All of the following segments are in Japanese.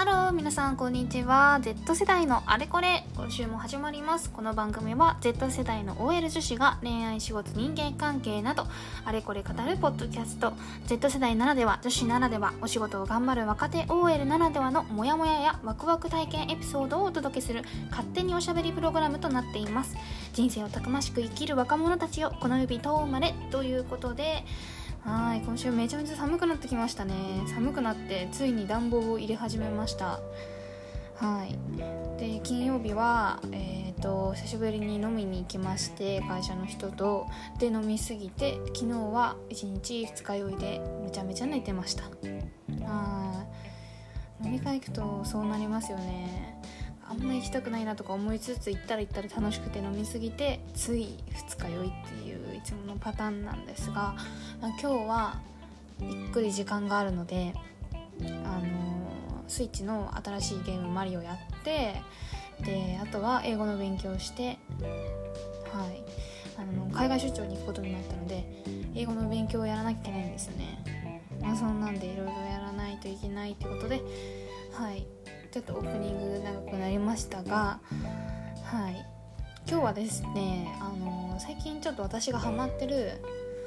ハロー皆さんこんにちは。Z 世代のあれこれ今週も始まります。この番組は Z 世代の OL 女子が恋愛仕事人間関係などあれこれ語るポッドキャスト。Z 世代ならでは女子ならではお仕事を頑張る若手 OL ならではのモヤモヤやワクワク体験エピソードをお届けする勝手におしゃべりプログラムとなっています。人生をたくましく生きる若者たちよ。この指とまれということではい今週めちゃめちゃ寒くなってきましたね。寒くなってついに暖房を入れ始めました。はい。で金曜日はえっ、ー、と久しぶりに飲みに行きまして会社の人と。で飲みすぎて昨日は1日二日酔いでめちゃめちゃ寝てました。はい。飲み会行くとそうなりますよね。あんま行きたくないなとか思いつつ行ったら行ったら楽しくて飲みすぎてつい二日酔いっていういつものパターンなんですが、まあ、今日はゆっくり時間があるので、あのスイッチの新しいゲーム「マリオ」やってであとは英語の勉強をして、はい、あの海外出張に行くことになったので英語の勉強をやらなきゃいけないんですよね。まあ、そんなんでいろいろやらないといけないってことで、はい、ちょっとオープニング長くなりましたが、はい、今日はですね、あの最近ちょっと私がハマってる、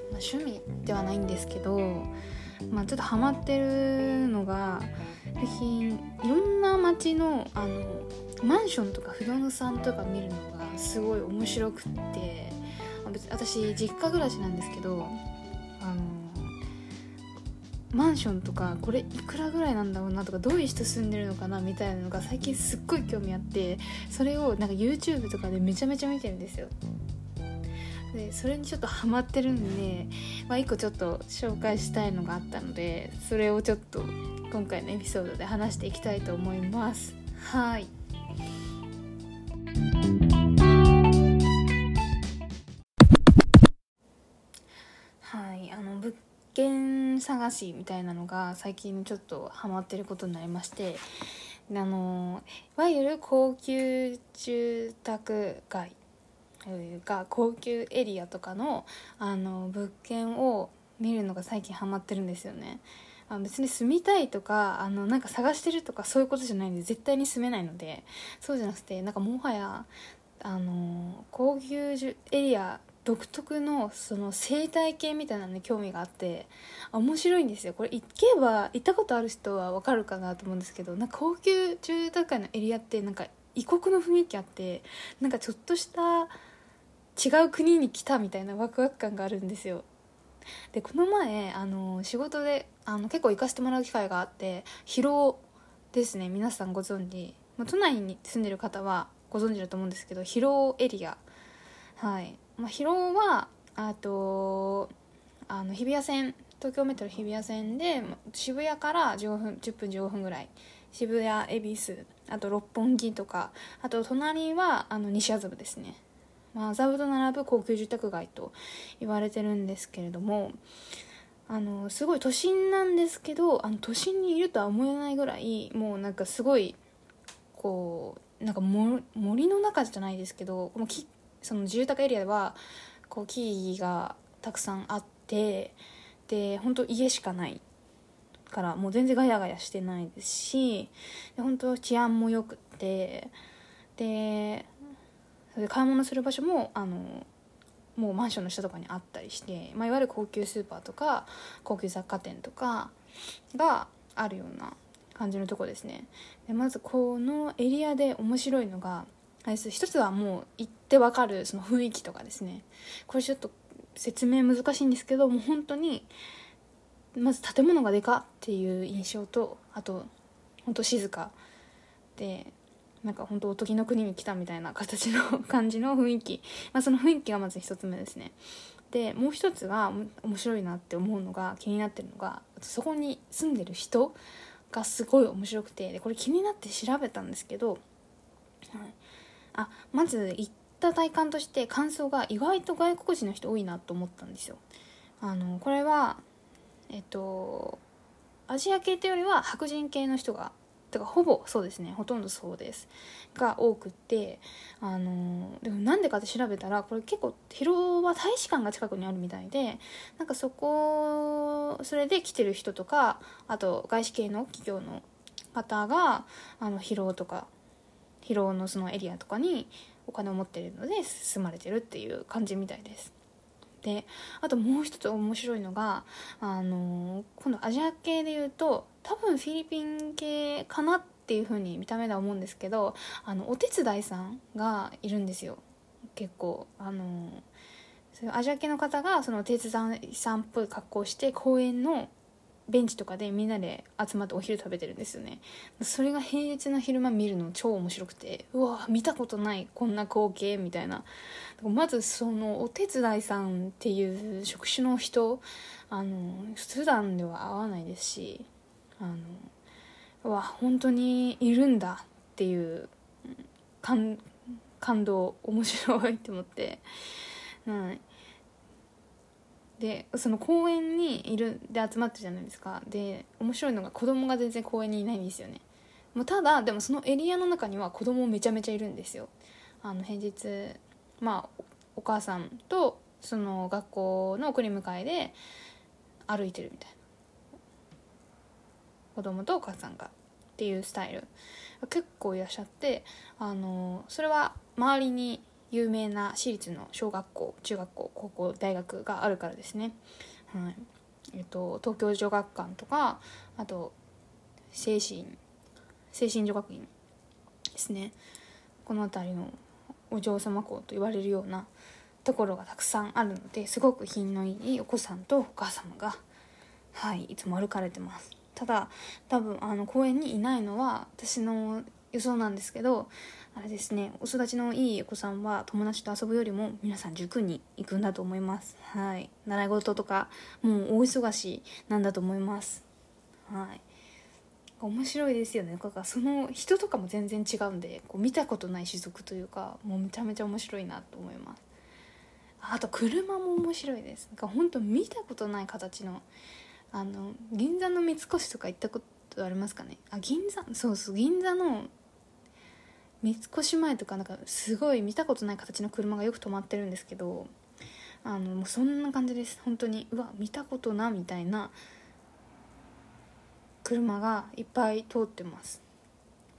まあ、趣味ではないんですけど、まあ、ちょっとハマってるのが最近いろんな街のあのマンションとか不動産とか見るのがすごい面白くって私実家暮らしなんですけどあのマンションとかこれいくらぐらいなんだろうなとかどういう人住んでるのかなみたいなのが最近すっごい興味あってそれをなんか YouTube とかでめちゃめちゃ見てるんですよ。でそれにちょっとハマってるんで、まあ、1個ちょっと紹介したいのがあったのでそれをちょっと今回のエピソードで話していきたいと思います。はい。探しみたいなのが最近ちょっとハマってることになりましてあのいわゆる高級住宅街が高級エリアとかのあの物件を見るのが最近ハマってるんですよね。あ別に住みたいとかあのなんか探してるとかそういうことじゃないんで絶対に住めないのでそうじゃなくてなんかもはやあの高級エリア独特のその生態系みたいなのに興味があって面白いんですよ。これ行けば行ったことある人は分かるかなと思うんですけどなんか高級住宅街のエリアってなんか異国の雰囲気あってなんかちょっとした違う国に来たみたいなワクワク感があるんですよ。でこの前あの仕事であの結構行かせてもらう機会があって広尾ですね。皆さんご存知、まあ、都内に住んでる方はご存知だと思うんですけど広尾エリア。はい。まあ、広尾はあとあの日比谷線東京メトロ日比谷線で渋谷から15分10分15分ぐらい。渋谷恵比寿あと六本木とかあと隣はあの西麻布ですね。麻布と並ぶ高級住宅街と言われてるんですけれどもあのすごい都心なんですけどあの都心にいるとは思えないぐらいもうなんかすごいこうなんか森の中じゃないですけどもうその住宅エリアはこう木々がたくさんあってで本当家しかないからもう全然ガヤガヤしてないですしで本当治安も良くってで買い物する場所もあのもうマンションの下とかにあったりして、まあ、いわゆる高級スーパーとか高級雑貨店とかがあるような感じのとこですね。でまずこのエリアで面白いのが一つはもう行ってわかるその雰囲気とかですね。これちょっと説明難しいんですけどもう本当にまず建物がでかっていう印象とあと本当静かでなんか本当おとぎの国に来たみたいな形の感じの雰囲気、まあ、その雰囲気がまず一つ目ですね。でもう一つが面白いなって思うのが気になってるのがそこに住んでる人がすごい面白くてでこれ気になって調べたんですけど、はい、あまず行った体感として感想が意外と外国人の人多いなと思ったんですよ。あのこれはえっとアジア系というよりは白人系の人がてかほぼそうですね。ほとんどそうです。が多くってあのでもなんでかって調べたらこれ結構広尾は大使館が近くにあるみたいでなんかそこそれで来てる人とかあと外資系の企業の方があの疲労とか疲労のそのエリアとかにお金を持ってるので進まれてるっていう感じみたいです。であともう一つ面白いのがあの今度アジア系でいうと多分フィリピン系かなっていう風に見た目では思うんですけどあのお手伝いさんがいるんですよ結構あのアジア系の方がそのお手伝いさんっぽい格好をして公園のベンチとかでみんなで集まってお昼食べてるんですよね。それが平日の昼間見るの超面白くてうわ見たことないこんな光景みたいな。まずそのお手伝いさんっていう職種の人あの普段では会わないですしあのうわ本当にいるんだっていう感感動面白いって思って、はい。でその公園にいるで集まってるじゃないですか。で面白いのが子供が全然公園にいないんですよね。もうただでもそのエリアの中には子供めちゃめちゃいるんですよ。あの平日まあお母さんとその学校の送り迎えで歩いてるみたいな。子供とお母さんがっていうスタイル結構いらっしゃってあのそれは周りに有名な私立の小学校中学校高校大学があるからですね、はい。えっと、東京女学館とかあと精神精神女学院ですね。この辺りのお嬢様校と言われるようなところがたくさんあるのですごく品のいいお子さんとお母様がはいいつも歩かれてます。ただ多分あの公園にいないのは私の予想なんですけどあれですねお育ちのいいお子さんは友達と遊ぶよりも皆さん塾に行くんだと思います。はい。習い事とかもう大忙しなんだと思います。はい。面白いですよね。だからその人とかも全然違うんでこう見たことない種族というかもうめちゃめちゃ面白いなと思います。あと車も面白いです。なんか本当見たことない形のあの銀座の三越とか行ったことありますかね？あ銀座そうそう銀座の三越前とかなんかすごい見たことない形の車がよく止まってるんですけどあのもうそんな感じです。本当にうわ見たことなみたいな車がいっぱい通ってます。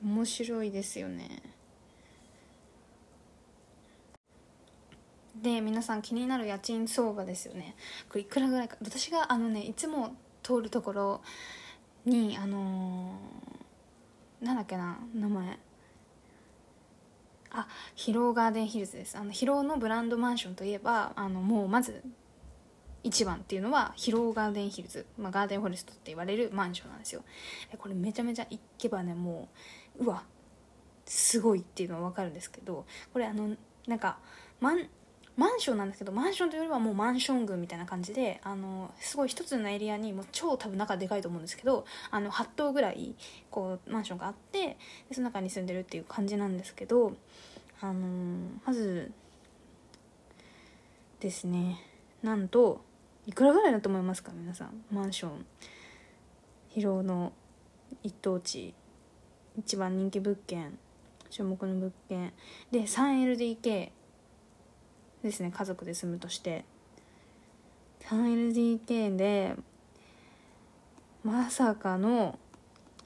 面白いですよね。で皆さん気になる家賃相場ですよね。これいくらぐらいか。私があのねいつも通るところにあのー、なんだっけな名前。あ広尾ガーデンヒルズです。あの広のブランドマンションといえばあのもうまず一番っていうのは広尾ガーデンヒルズ、まあ、ガーデンフォレストって言われるマンションなんですよ。これめちゃめちゃ行けばねもううわすごいっていうのは分かるんですけどこれあのなんかマンマンションなんですけどマンションというよりはもうマンション群みたいな感じであのすごい一つのエリアにもう超多分中でかいと思うんですけどあの8棟ぐらいこうマンションがあってでその中に住んでるっていう感じなんですけどあのまずですねなんといくらぐらいだと思いますか皆さん。マンション。広尾の一等地一番人気物件。注目の物件。で 3LDK ですね家族で住むとして。3LDK でまさかの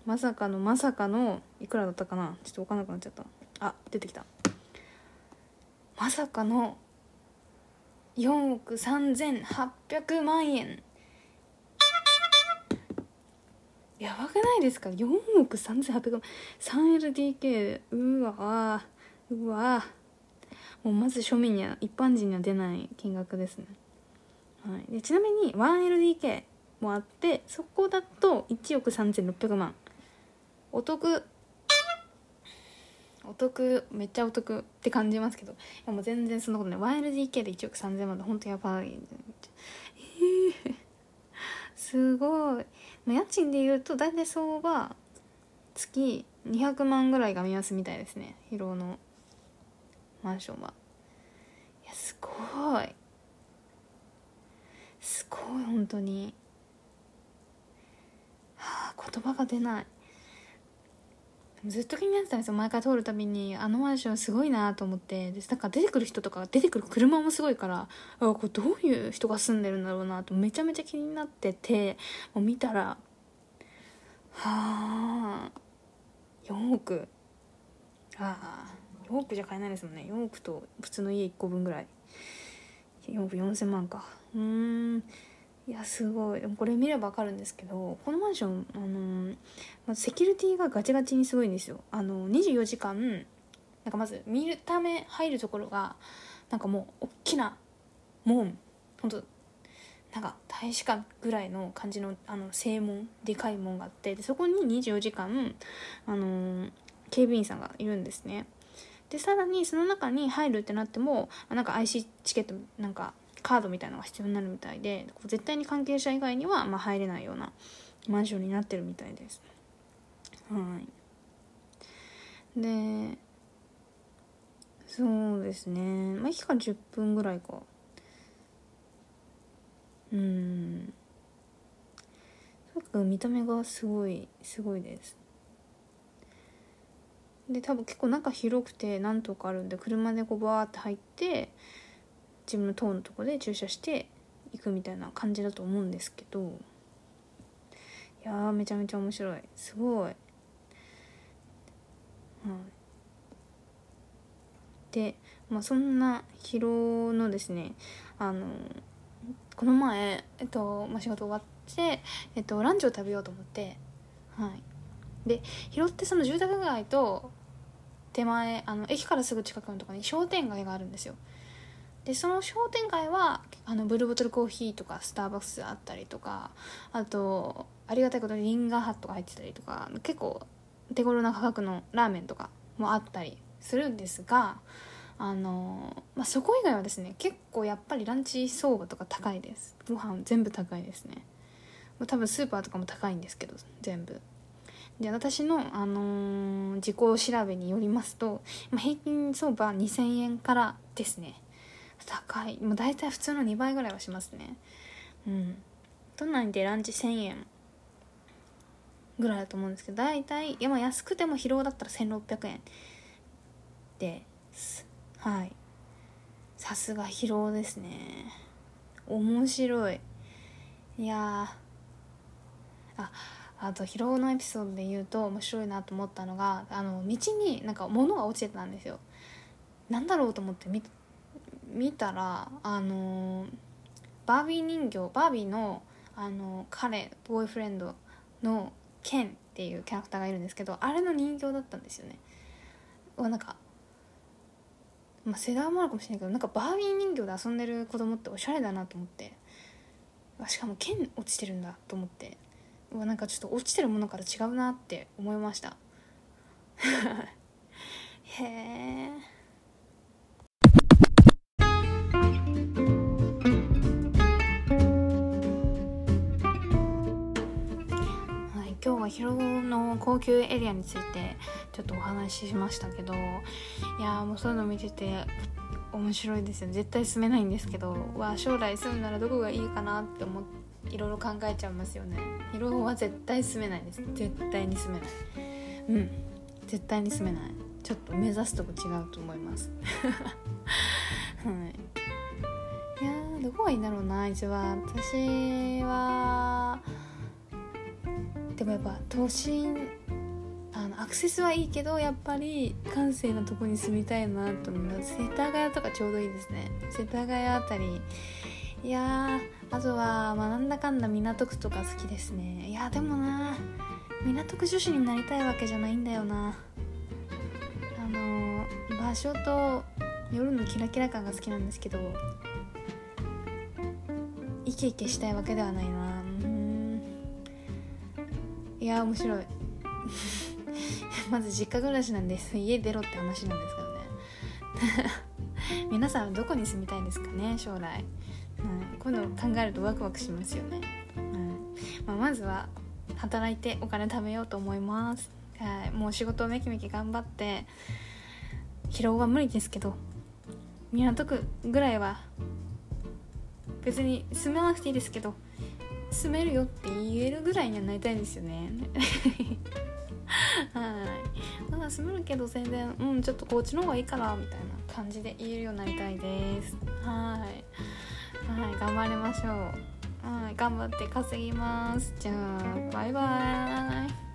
まさかのまさかのいくらだったかな？ちょっと分かんなくなっちゃった。あ出てきた。まさかの4億3800万円。やばくないですか？4億3800万。3LDK うわうわもうまず庶民には一般人には出ない金額ですね、はい、でちなみに 1LDK もあってそこだと1億3600万。お得。お得。めっちゃお得って感じますけど。いやもう全然そんなことない。1LDK で1億3000万で本当やばい。え、すごい。家賃でいうと大体相場月200万ぐらいが目安みたいですね。広尾の。マンションは。いやすごい。すごい本当に。はあ言葉が出ない。ずっと気になってたんですよ。毎回通るたびにあのマンションすごいなと思って。でなんか出てくる人とか出てくる車もすごいからあこれどういう人が住んでるんだろうなとめちゃめちゃ気になっててもう見たらはあ4億。ああ。4億じゃ買えないですもんね。4億と普通の家1個分ぐらい。4億4,000万か。うん。いやすごい。これ見れば分かるんですけどこのマンションあのまセキュリティがガチガチにすごいんですよ。あの24時間なんかまず見るため入るところがなんかもう大きな門。ほんとなんか大使館ぐらいの感じのあの正門でかい門があってでそこに24時間あの警備員さんがいるんですね。でさらにその中に入るってなってもなんか IC チケットなんかカードみたいなのが必要になるみたいで絶対に関係者以外にはま入れないようなマンションになってるみたいです。はい。でそうですね。まあ駅から10分ぐらいか。うん。とにかく見た目がすごいすごいです。で多分結構中広くて何とかあるんで車でこうバーって入って自分の塔のとこで駐車して行くみたいな感じだと思うんですけど。いやーめちゃめちゃ面白い。すごい、うん、でまあそんな広のですねあのこの前、えっとまあ、仕事終わって、えっと、ランチを食べようと思って。はい。で広ってその住宅街と手前あの駅からすぐ近くのとこに商店街があるんですよ。でその商店街はあのブルーボトルコーヒーとかスターバックスあったりとかあとありがたいことにリンガーハットが入ってたりとか結構手頃な価格のラーメンとかもあったりするんですがあの、まあ、そこ以外はですね結構やっぱりランチ相場とか高いです。ご飯全部高いですね。多分スーパーとかも高いんですけど全部。で私の、あのー、自己調べによりますと、まあ、平均相場2000円からですね。高い。もう大体普通の2倍ぐらいはしますね。うん。都内でランチ1000円ぐらいだと思うんですけど大体いや安くても疲労だったら1600円です。はい。さすが疲労ですね。面白い。いやああと疲労のエピソードで言うと面白いなと思ったのがあの道になんか物が落ちてたんですよ。なんだろうと思って見たらあのバービー人形バービーのあの彼ボーイフレンドのケンっていうキャラクターがいるんですけどあれの人形だったんですよね。なんかまあ世代もあるかもしれないけどなんかバービー人形で遊んでる子供っておしゃれだなと思ってしかも剣落ちてるんだと思ってうわなんかちょっと落ちてるものから違うなって思いました。へえはい今日は広尾の高級エリアについてちょっとお話ししましたけどいやもうそういうの見てて面白いですよ絶対住めないんですけどわ将来住むならどこがいいかなって思っていろいろ考えちゃいますよね。広尾は絶対住めないです。絶対に住めない。うん。絶対に住めない。ちょっと目指すとこ違うと思います。はい。いやどこがいいんだろうな一番。私はでもやっぱ都心あのアクセスはいいけどやっぱり閑静なとこに住みたいなと思います世田谷とかちょうどいいですね。世田谷あたり。いやあとは、まあ、なんだかんだ港区とか好きですね。いやでもな港区女子になりたいわけじゃないんだよな。あの場所と夜のキラキラ感が好きなんですけどイケイケしたいわけではないな。いや面白い。まず実家暮らしなんです。家出ろって話なんですけどね。皆さんどこに住みたいんですかね将来、こういうの考えるとワクワクしますよね、うんまあ、まずは働いてお金貯めようと思います。はい。もう仕事をめきめき頑張って疲労は無理ですけど港区ぐらいは別に住めなくていいですけど住めるよって言えるぐらいにはなりたいですよね。はい。まだ住めるけど全然うんちょっとこっちの方がいいからみたいな感じで言えるようになりたいです。はい。はい頑張りましょう。はい頑張って稼ぎます。じゃあバイバーイ。